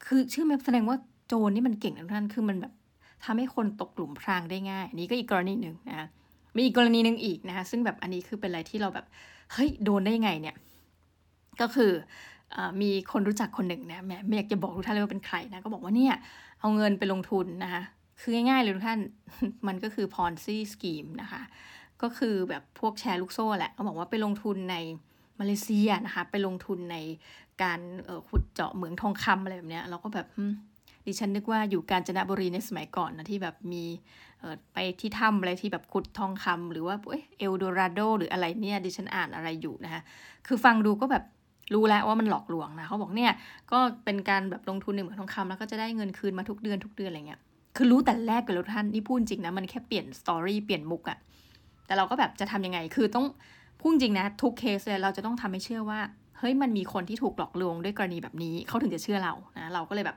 คือชื่อแมแสดงว่าโจรนี่มันเก่งนะท่านคือมันแบบทำให้คนตกหลุมพรางได้ง่ายนนี้ก็อีกกรณีหนึ่งนะมีอีกกรณีหนึ่งอีกนะคะซึ่งแบบอันนี้คือเป็นอะไรที่เราแบบเฮ้ยโดนได้ไงเนี่ย ก็คืออมีคนรู้จักคนหนึ่งนะแม่ไม่อยากจะบอกทุกท่านเลยว่าเป็นใครนะก็บอกว่าเนี่ย เอาเงินไปลงทุนนะคะคือง่ายๆเลยทุกท่านมันก็คือพรซี่สกีมนะคะก็คือแบบพวกแชร์ลูกโซ่แหละเขาบอกว่าไปลงทุนใน มาเลเซียนะคะ ไปลงทุนในการขุดเจาะเหมืองทองคำอะไรแบบเนี้ยเราก็แบบดิฉันนึกว่าอยู่กาญจนบุรีในสมัยก่อนนะที่แบบมีไปที่ถ้ำอะไรที่แบบขุดทองคำหรือว่าเอลโดราโดหรืออะไรเนี่ยดิฉันอ่านอะไรอยู่นะคะคือฟังดูก็แบบรู้แล้วว่ามันหลอกลวงนะเขาบอกเนี่ยก็เป็นการแบบลงทุนในเหมืองทองคำแล้วก็จะได้เงินคืนมาทุกเดือนทุกเดือนอะไรเงี้ยคือรู้แต่แรกกันแล้วท่านนี่พูดจริงนะมันแค่เปลี่ยนสตอรี่เปลี่ยนมุกอะแต่เราก็แบบจะทำยังไงคือต้อง พูดจริงนะ ทุกเคสเลยเราจะต้องทำให้เชื่อว่า เฮ้ยมันมีคนที่ถูกหลอกลวงด้วยกรณีแบบนี้เขาถึงจะเชื่อเรานะเราก็เลยแบบ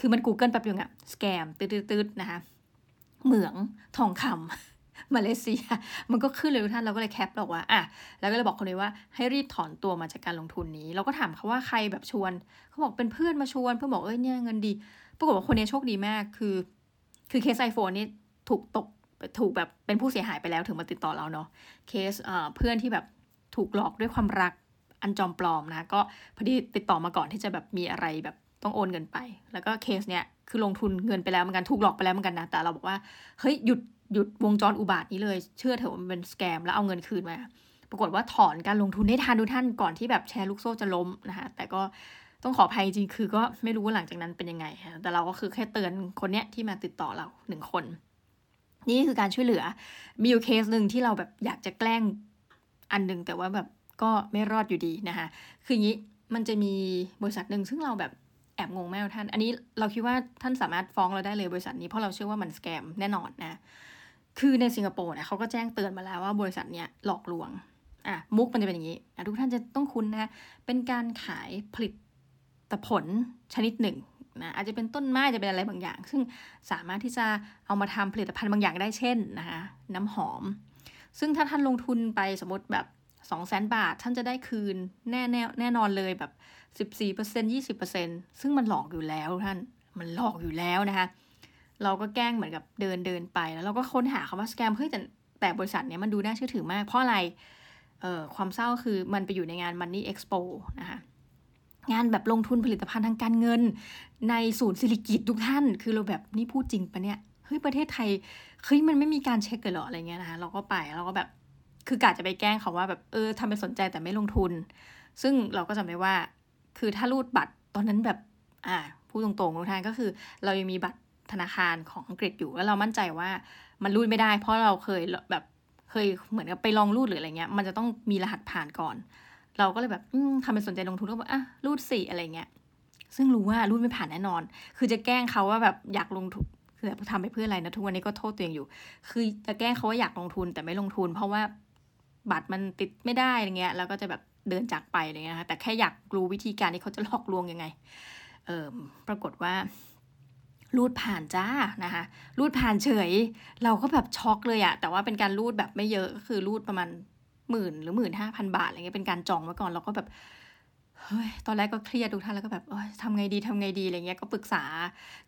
คือมัน Google แป๊บนึงอะสแกมตืดๆนะคะเหมืองทองคำมาเลเซีย มันก็ขึ้นเลยทุกท่านเราก็เลยแคปบอกว่าอะแล้วก็เลยบอกคนนี้ว่าให้รีบถอนตัวมาจากการลงทุนนี้ เราก็ถามเขาว่าใครแบบชวนเขาบอกเป็นเพื่อนมาชวนเพื่อนบอกเอ้ยเนี่ยเงินดี ปรากฏว่าคนนี้โชคดีมากคือ คือเคสไอโฟนนี่ถูกตก ถูกแบบเป็นผู้เสียหายไปแล้วถึงมาติดต่อเราเนาะเคสเพื่อนที่แบบถูกหลอกด้วยความรักอันจอมปลอมนะก็พอดีติดต่อมาก่อนที่จะแบบมีอะไรแบบต้องโอนเงินไป แล้วก็เคสเนี้ยคือลงทุนเงินไปแล้วเหมือนกันถูกหลอกไปแล้วเหมือนกันนะแต่เราบอกว่าเฮ้ยหยุดหยุดวงจรอุบาทนี้เลย เชื่อเถอะมันเป็นสแกมแล้วเอาเงินคืนมา ปรากฏว่าถอนการลงทุนได้ทันทุกท่านก่อนที่แบบแชร์ลูกโซ่จะล้มนะคะแต่ก็ต้องขออภัยจริงคือก็ไม่รู้ว่าหลังจากนั้นเป็นยังไง แต่เราก็คือแค่เตือนคนเนี้ยที่มาติดต่อเราหนึ่งคน นี่คือการช่วยเหลือ มีอยู่เคสหนึ่งที่เราแบบอยากจะแกล้งอันหนึ่งแต่ว่าแบบก็ไม่รอดอยู่ดีนะคะ คืออย่างนี้มันจะมีบริษัทหนึ่งซึ่งเราแบบแอบงงแม่ท่าน อันนี้เราคิดว่าท่านสามารถฟ้องเราได้เลยบริษัทนี้เพราะเราเชื่อว่ามันสแกมแน่นอนนะ คือในสิงคโปร์เนี่ยเขาก็แจ้งเตือนมาแล้วว่าบริษัทเนี้ยหลอกลวง อะมุกมันจะเป็นอย่างนี้อะทุกท่านจะต้องคุ้นนะ เป็นการขายผลิตผลชนิดหนึ่ง นะอาจจะเป็นต้นไม้จะเป็นอะไรบางอย่าง ซึ่งสามารถที่จะเอามาทำผลิตภัณฑ์บางอย่างได้เช่นนะคะน้ำหอม ซึ่งถ้าท่านลงทุนไปสมมติแบบ2 0 0 0 0 0 บาท ท่านจะได้คืนแน่แน่แน่นอนเลยแบบ 14% 20%ซึ่งมันหลอกอยู่แล้วท่านมันหลอกอยู่แล้วนะคะเราก็แกล้งเหมือนกับเดินเดินไปแล้วเราก็ค้นหาคำว่าสแกมเฮ้ยแต่แต่บริษัทเนี้ยมันดูน่าเชื่อถือมาก เพราะอะไรเอ่อความเศร้าคือมันไปอยู่ในงาน Money Expo นะคะ งานแบบลงทุนผลิตภัณฑ์ทางการเงิน ในศูนย์สิริกิตทุกท่าน คือเราแบบนี่พูดจริงปะเนี่ยเฮ้ยประเทศไทยเฮ้ยมันไม่มีการเช็คกันหรออะไรเงี้ยนะคะเราก็ไปเราก็แบบคือกะจะไปแกล้งเขาว่าแบบเออทำเป็นสนใจแต่ไม่ลงทุน ซึ่งเราก็จำได้ว่า คือถ้ารูดบัตรตอนนั้นแบบอ่าพูดตรงๆทุกท่านก็คือ เรายังมีบัตรธนาคารของอังกฤษอยู่แล้วเรามั่นใจว่ามันรูดไม่ได้ เพราะเราเคยแบบเคยเหมือนกับไปลองรูดหรืออะไรเงี้ย มันจะต้องมีรหัสผ่านก่อน เราก็เลยแบบทำเป็นสนใจลงทุนก็แบบอะรูดสี่อะไรเงี้ยซึ่งรู้ว่ารูดไม่ผ่านแน่นอน คือจะแกล้งเขาว่าแบบอยากลงทุนคือแบบทำไปเพื่ออะไรนะทุกวันนี้ก็โทษตัวเองอยู่ คือจะแกล้งเขาว่าอยากลงทุนแต่ไม่ลงทุน เพราะว่าบัตรมันติดไม่ได้อะไรเงี้ย แล้วก็จะแบบเดินจากไปอะไรเงี้ยแต่แค่อยากรู้วิธีการที่เขาจะหลอกลวงยังไง เออปรากฏว่ารูดผ่านจ้านะคะรูดผ่านเฉย เราก็แบบช็อกเลยอะแต่ว่าเป็นการรูดแบบไม่เยอะก็คือรูดประมาณ หมื่นหรือหมื่นห้าพันบาทอะไรเงี้ยเป็นการจองไว้ก่อนเราก็แบบเฮ้ยตอนแรกก็เครียดทุกท่านแล้วก็แบบทำไงดีทำไงดีอะไรเงี้ยก็ปรึกษา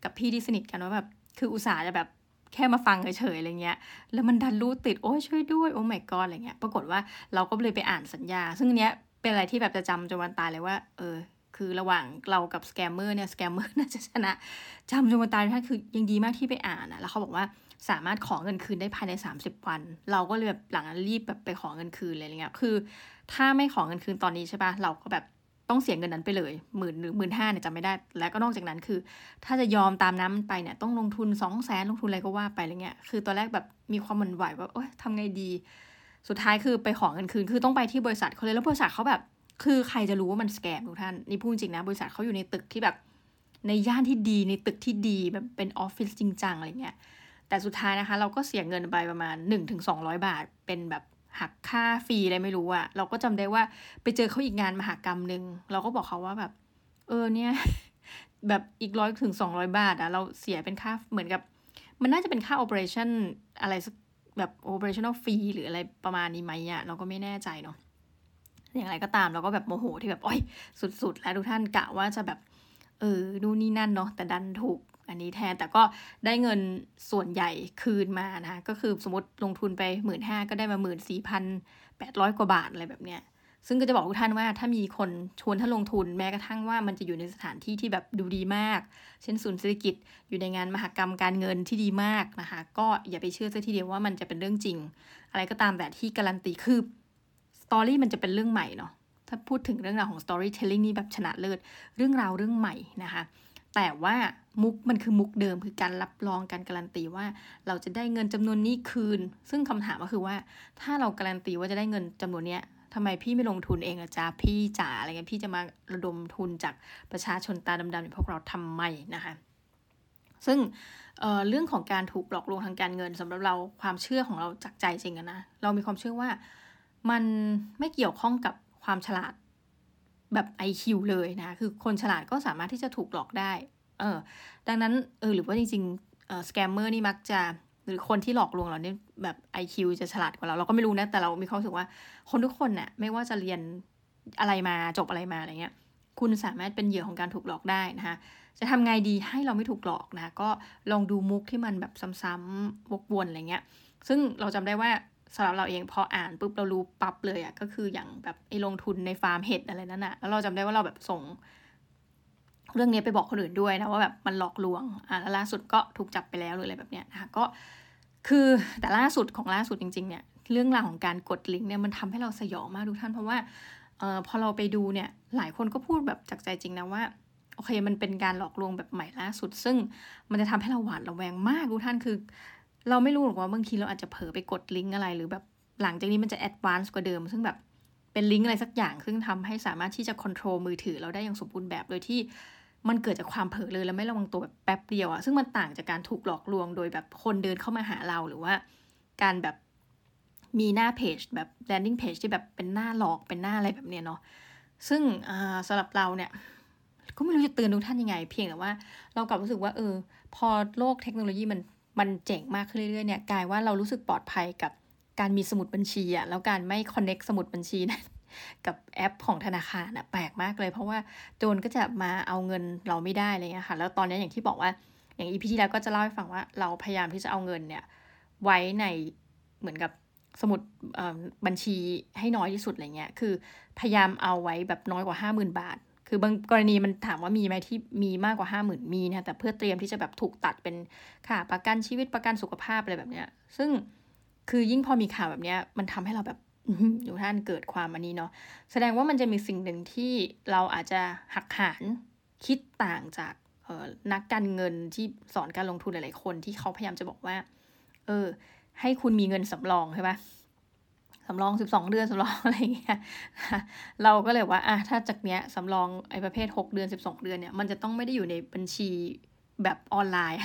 กับพี่ที่สนิทกันว่าแบบคืออุตส่าห์จะแบบแค่มาฟังเฉยๆอะไรเงี้ย แล้วมันดันรูดติด โอ้ยช่วยด้วย oh my god อะไรเงี้ย ปรากฏว่าเราก็เลยไปอ่านสัญญา ซึ่งเนี้ยเป็นอะไรที่แบบจะจำจนวันตายเลยว่า เออ คือระหว่างเรากับ scammer เนี่ย scammer น่าจะชนะจำจนวันตายท่านคือยังดีมากที่ไปอ่านนะแล้วเขาบอกว่า สามารถขอเงินคืนได้ภายใน 30 วัน เราก็เลยแบบหลังนั้นรีบแบบไปขอเงินคืนเลยอะไรเงี้ยคือ ถ้าไม่ขอเงินคืนตอนนี้ใช่ปะเราก็แบบต้องเสียเงินนั้นไปเลยหมื่นหรือหมื่นห้าเนี่ยจำไม่ได้ แล้วก็นอกจากนั้นคือ ถ้าจะยอมตามน้ำไปเนี่ยต้องลงทุนสองแสนลงทุนอะไรก็ว่าไปอะไรเงี้ยคือตอนแรกแบบมีความมันไหวว่าโอ๊ยทำไงดี สุดท้ายคือไปขอเงินคืนคือต้องไปที่บริษัทเขาเลยแล้วบริษัทเขาแบบ คือใครจะรู้ว่ามันสแกมทุกท่านนี่พูดจริงนะ บริษัทเขาอยู่ในตึกที่แบบ ในย่านที่ดีในตึกที่ดีแบบเป็นออฟฟิศจริงจังอะไรเงี้ย แต่สุดท้ายนะคะ เราก็เสียเงินไปประมาณ1นถึงสองบาท เป็นแบบหักค่า fee อะไรไม่รู้อะเราก็จำได้ว่าไปเจอเขาอีกงานมหกรรมหนึ่งเราก็บอกเขาว่าแบบ เออเนี่ย แบบอีกร้อยถึงสองร้อยบาทอะเราเสียเป็นค่าเหมือนกับ มันน่าจะเป็นค่า operation อะไรแบบ operational fee หรืออะไรประมาณนี้ไหมอะเราก็ไม่แน่ใจเนาะอย่างไรก็ตามเราก็แบบโมโหที่แบบโอ้ยสุดๆ แล้วทุกท่านกะว่าจะแบบ เออนู่นนี่นั่นเนาะแต่ดันถูก อันนี้แทน แต่ก็ได้เงินส่วนใหญ่คืนมานะคะก็คือสมมติลงทุนไปหมื่นห้าก็ได้มาหมื่นสี่พันแปดร้อยกว่าบาทอะไรแบบเนี้ย ซึ่งก็จะบอกทุกท่านว่าถ้ามีคนชวนท่านลงทุนแม้กระทั่งว่ามันจะอยู่ในสถานที่ที่แบบดูดีมาก เช่นศูนย์เศรษฐกิจอยู่ในงานมหกรรมการเงินที่ดีมากนะคะ ก็อย่าไปเชื่อซะทีเดียวว่ามันจะเป็นเรื่องจริง อะไรก็ตามแต่ที่การันตีคือสตอรี่มันจะเป็นเรื่องใหม่เนาะถ้าพูดถึงเรื่องราวของ storytelling นี่แบบชนะเลิศ เรื่องราวเรื่องใหม่นะคะ แต่ว่ามุกมันคือมุกเดิมคือการรับรองการการันตีว่า เราจะได้เงินจำนวนนี้คืน ซึ่งคำถามก็คือว่า ถ้าเราการันตีว่าจะได้เงินจำนวนเนี้ยทำไมพี่ไม่ลงทุนเองอะจ๊ะพี่จ๋าอะไรเงี้ยพี่จะมาระดมทุนจากประชาชนตาดำๆอย่างพวกเราทำไมนะคะซึ่งเเรื่องของการถูกหลอกลวงทางการเงินสำหรับเราความเชื่อของเราจากใจจริงนะเรามีความเชื่อว่ามันไม่เกี่ยวข้องกับความฉลาด แบบ IQ เลยนะ คือคนฉลาดก็สามารถที่จะถูกหลอกได้ เออ ดังนั้น เออ หรือว่าจริงๆเออ scammer นี่มักจะ หรือคนที่หลอกลวงเราเนี่ยแบบ IQ จะฉลาดกว่าเรา เราก็ไม่รู้นะ แต่เรามีความรู้สึกว่า คนทุกคนเนี่ยไม่ว่าจะเรียนอะไรมา จบอะไรมาอะไรเงี้ย คุณสามารถเป็นเหยื่อของการถูกหลอกได้นะคะจะทำไงดีให้เราไม่ถูกหลอกนะ ก็ลองดูมุกที่มันแบบซ้ำๆวกวนอะไรเงี้ย ซึ่งเราจำได้ว่า สำหรับเราเองพออ่านปุ๊บเรารู้ปั๊บเลยอะก็คืออย่างแบบไอ้ลงทุนในฟาร์มเห็ดอะไรนั่นอะแล้วเราจำได้ว่าเราแบบส่ง เรื่องนี้ไปบอกคนอื่นด้วยนะว่าแบบมันหลอกลวงอะแล้วล่าสุดก็ถูกจับไปแล้วหรืออะไรแบบเนี้ยนะคะก็คือแต่ล่าสุดของล่าสุดจริง ๆ เนี่ยเรื่องราวของการกดลิงก์เนี่ยมันทำให้เราสยองมากทุกท่านเพราะว่าเอ่อพอเราไปดูเนี่ยหลายคนก็พูดแบบจากใจจริงนะว่าโอเคมันเป็นการหลอกลวงแบบใหม่ล่าสุด ซึ่งมันจะทำให้เราหวาดระแวงมากทุกท่านคือ เราไม่รู้หรอกว่าบางทีเราอาจจะเผลอไปกดลิงก์อะไร หรือแบบหลังจากนี้มันจะแอดวานซ์กว่าเดิม ซึ่งแบบเป็นลิงก์อะไรสักอย่าง ซึ่งทำให้สามารถที่จะควบคุมมือถือเราได้อย่างสมบูรณ์แบบ โดยที่มันเกิดจากความเผลอเลยแล้วไม่ระวังตัวแบบแป๊บเดียวอะซึ่งมันต่างจากการถูกหลอกลวงโดยแบบคนเดินเข้ามาหาเราหรือว่า การแบบมีหน้าเพจแบบ landing page ที่แบบเป็นหน้าหลอกเป็นหน้าอะไรแบบเนี้ยเนาะซึ่งสำหรับเราเนี่ยก็ไม่รู้จะเตือนทุกท่านยังไง เพียงแต่ว่าเรากลับรู้สึกว่าเออ พอโลกเทคโนโลยีมัน มันเจ๋งมากขึ้นเรื่อยๆเนี่ยกลายว่าเรารู้สึกปลอดภัยกับการมีสมุดบัญชีอะแล้วการไม่ connect สมุดบัญชีนะกับแอปของธนาคารอะแปลกมากเลย เพราะว่าโจรก็จะมาเอาเงินเราไม่ได้เลยนะคะแล้วตอนนี้อย่างที่บอกว่าอย่าง EP ที่แล้วก็จะเล่าให้ฟังว่าเราพยายามที่จะเอาเงินเนี่ยไว้ในเหมือนกับสมุดบัญชีให้น้อยที่สุดอะไรเงี้ยคือพยายามเอาไว้แบบน้อยกว่าห้าหมื่นบาท คือบางกรณีมันถามว่ามีไหมที่มีมากกว่าห้าหมื่นมีนะแต่เพื่อเตรียมที่จะแบบถูกตัดเป็นค่าประกันชีวิตประกันสุขภาพอะไรแบบเนี้ย ซึ่งคือยิ่งพอมีข่าวแบบเนี้ย มันทำให้เราแบบอยู่ท่านเกิดความอันนี้เนาะแสดงว่ามันจะมีสิ่งหนึ่งที่เราอาจจะหักหานคิดต่างจากนักการเงินที่สอนการลงทุนหลาย ๆ คนที่เขาพยายามจะบอกว่า เออ ให้คุณมีเงินสำรองใช่ปะ สำรองสิบสองเดือนสำรองอะไรเงี้ยเราก็เลยว่าอะถ้าจากเนี้ยสำรองไอ้ประเภทหกเดือนสิบสองเดือนเนี่ยมันจะต้องไม่ได้อยู่ในบัญชีแบบออนไลน์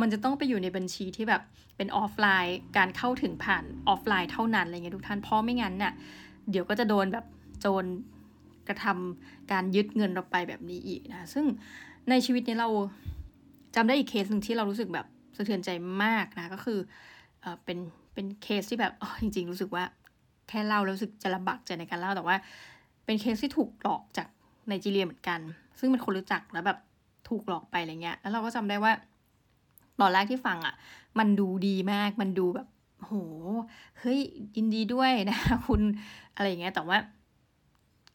มันจะต้องไปอยู่ในบัญชีที่แบบเป็นออฟไลน์ การเข้าถึงผ่านออฟไลน์เท่านั้นอะไรเงี้ยทุกท่านเพราะไม่งั้นน่ะเดี๋ยวก็จะโดนแบบโจรกระทำการยึดเงินเราไปแบบนี้อีกนะซึ่งในชีวิตนี้เราจำได้อีกเคสหนึ่งที่เรารู้สึกแบบสะเทือนใจมากนะก็คือเป็น เป็นเคสที่แบบจริง ๆ รู้สึกว่าแค่เล่าแล้วรู้สึกจะลำบากใจในการเล่าแต่ว่า เป็นเคสที่ถูกหลอกจากไนจีเรียเหมือนกัน ซึ่งเป็นคนรู้จักแล้วแบบถูกหลอกไปอะไรเงี้ย แล้วเราก็จำได้ว่าตอนแรกที่ฟังอะ่ะ มันดูดีมาก มันดูแบบโห เฮ้ยยินดีด้วยนะคุณอะไรเงี้ย แต่ว่า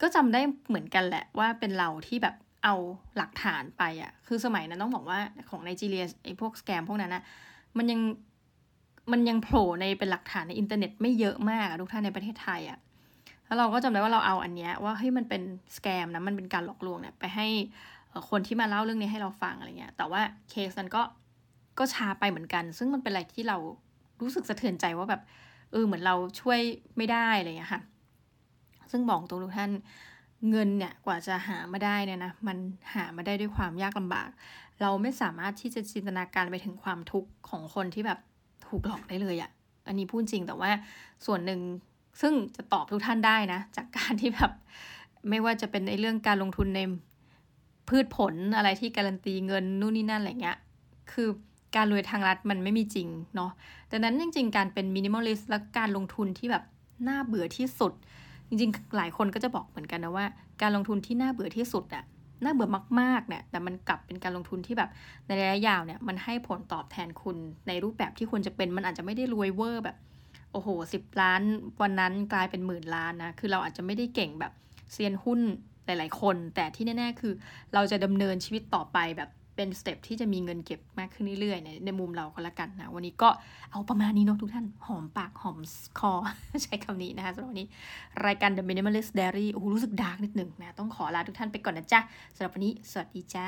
ก็จำได้เหมือนกันแหละว่าเป็นเราที่แบบเอาหลักฐานไปอะ่ะ คือสมัยนั้นต้องบอกว่าของไนจีเรียไอ้พวกสแกมพวกนั้นนะมันยัง มันยังโผล่ในเป็นหลักฐานในอินเทอร์เน็ตไม่เยอะมากทุกท่านในประเทศไทยอะ่ะแล้วเราก็จำได้ว่าเราเอาอันเนี้ยว่าเฮ้ยมันเป็นสแกมนะมันเป็นการหลอกลวงเนี่ยไปให้คนที่มาเล่าเรื่องนี้ให้เราฟังอะไรเงี้ยแต่ว่าเคสนั้นก็ก็ช้าไปเหมือนกัน ซึ่งมันเป็นอะไรที่เรารู้สึกสะเทือนใจว่าแบบเออเหมือนเราช่วยไม่ได้อะไรเงี้ยค่ะ ซึ่งบอกตรงทุกท่านเงินเนี่ยกว่าจะหามาได้เนี่ยนะมันหามาได้ด้วยความยากลำบาก เราไม่สามารถที่จะจินตนาการไปถึงความทุกข์ของคนที่แบบ ถูกหลอกได้เลยอะ่ะ อันนี้พูดจริงแต่ว่าส่วนหนึ่งซึ่งจะตอบทุกท่านได้นะ จากการที่แบบไม่ว่าจะเป็นในเรื่องการลงทุนในพืชผลอะไรที่การันตีเงินนู่นนี่นั่นอะไรเงี้ย คือการรวยทางลัดมันไม่มีจริงเนาะดังนั้นจริงๆ การเป็น minimalist และการลงทุนที่แบบน่าเบื่อที่สุด จริงๆ หลายคนก็จะบอกเหมือนกันนะว่า การลงทุนที่น่าเบื่อที่สุดอะ น่าเบื่อมากๆเนี่ยแต่มันกลับเป็นการลงทุนที่แบบในระยะยาวเนี่ยมันให้ผลตอบแทนคุณในรูปแบบที่ควรจะเป็นมันอาจจะไม่ได้รวยเวอร์แบบโอ้โหสิบล้าน วันนั้นกลายเป็นหมื่นล้านนะคือเราอาจจะไม่ได้เก่งแบบเซียนหุ้นหลาย ๆ คน แต่ที่แน่ ๆ คือเราจะดำเนินชีวิตต่อไปแบบ เป็น step ที่จะมีเงินเก็บมากขึ้นเรื่อยๆในในมุมเราก็แล้วกันนะ วันนี้ก็เอาประมาณนี้เนาะทุกท่าน หอมปาก หอมคอ ใช้คำนี้นะคะสำหรับวันนี้ รายการ The Minimalist Diary โอ้รู้สึก dark นิดหนึ่งนะ ต้องขอลาทุกท่านไปก่อนนะจ๊ะสำหรับวันนี้ สวัสดีจ้า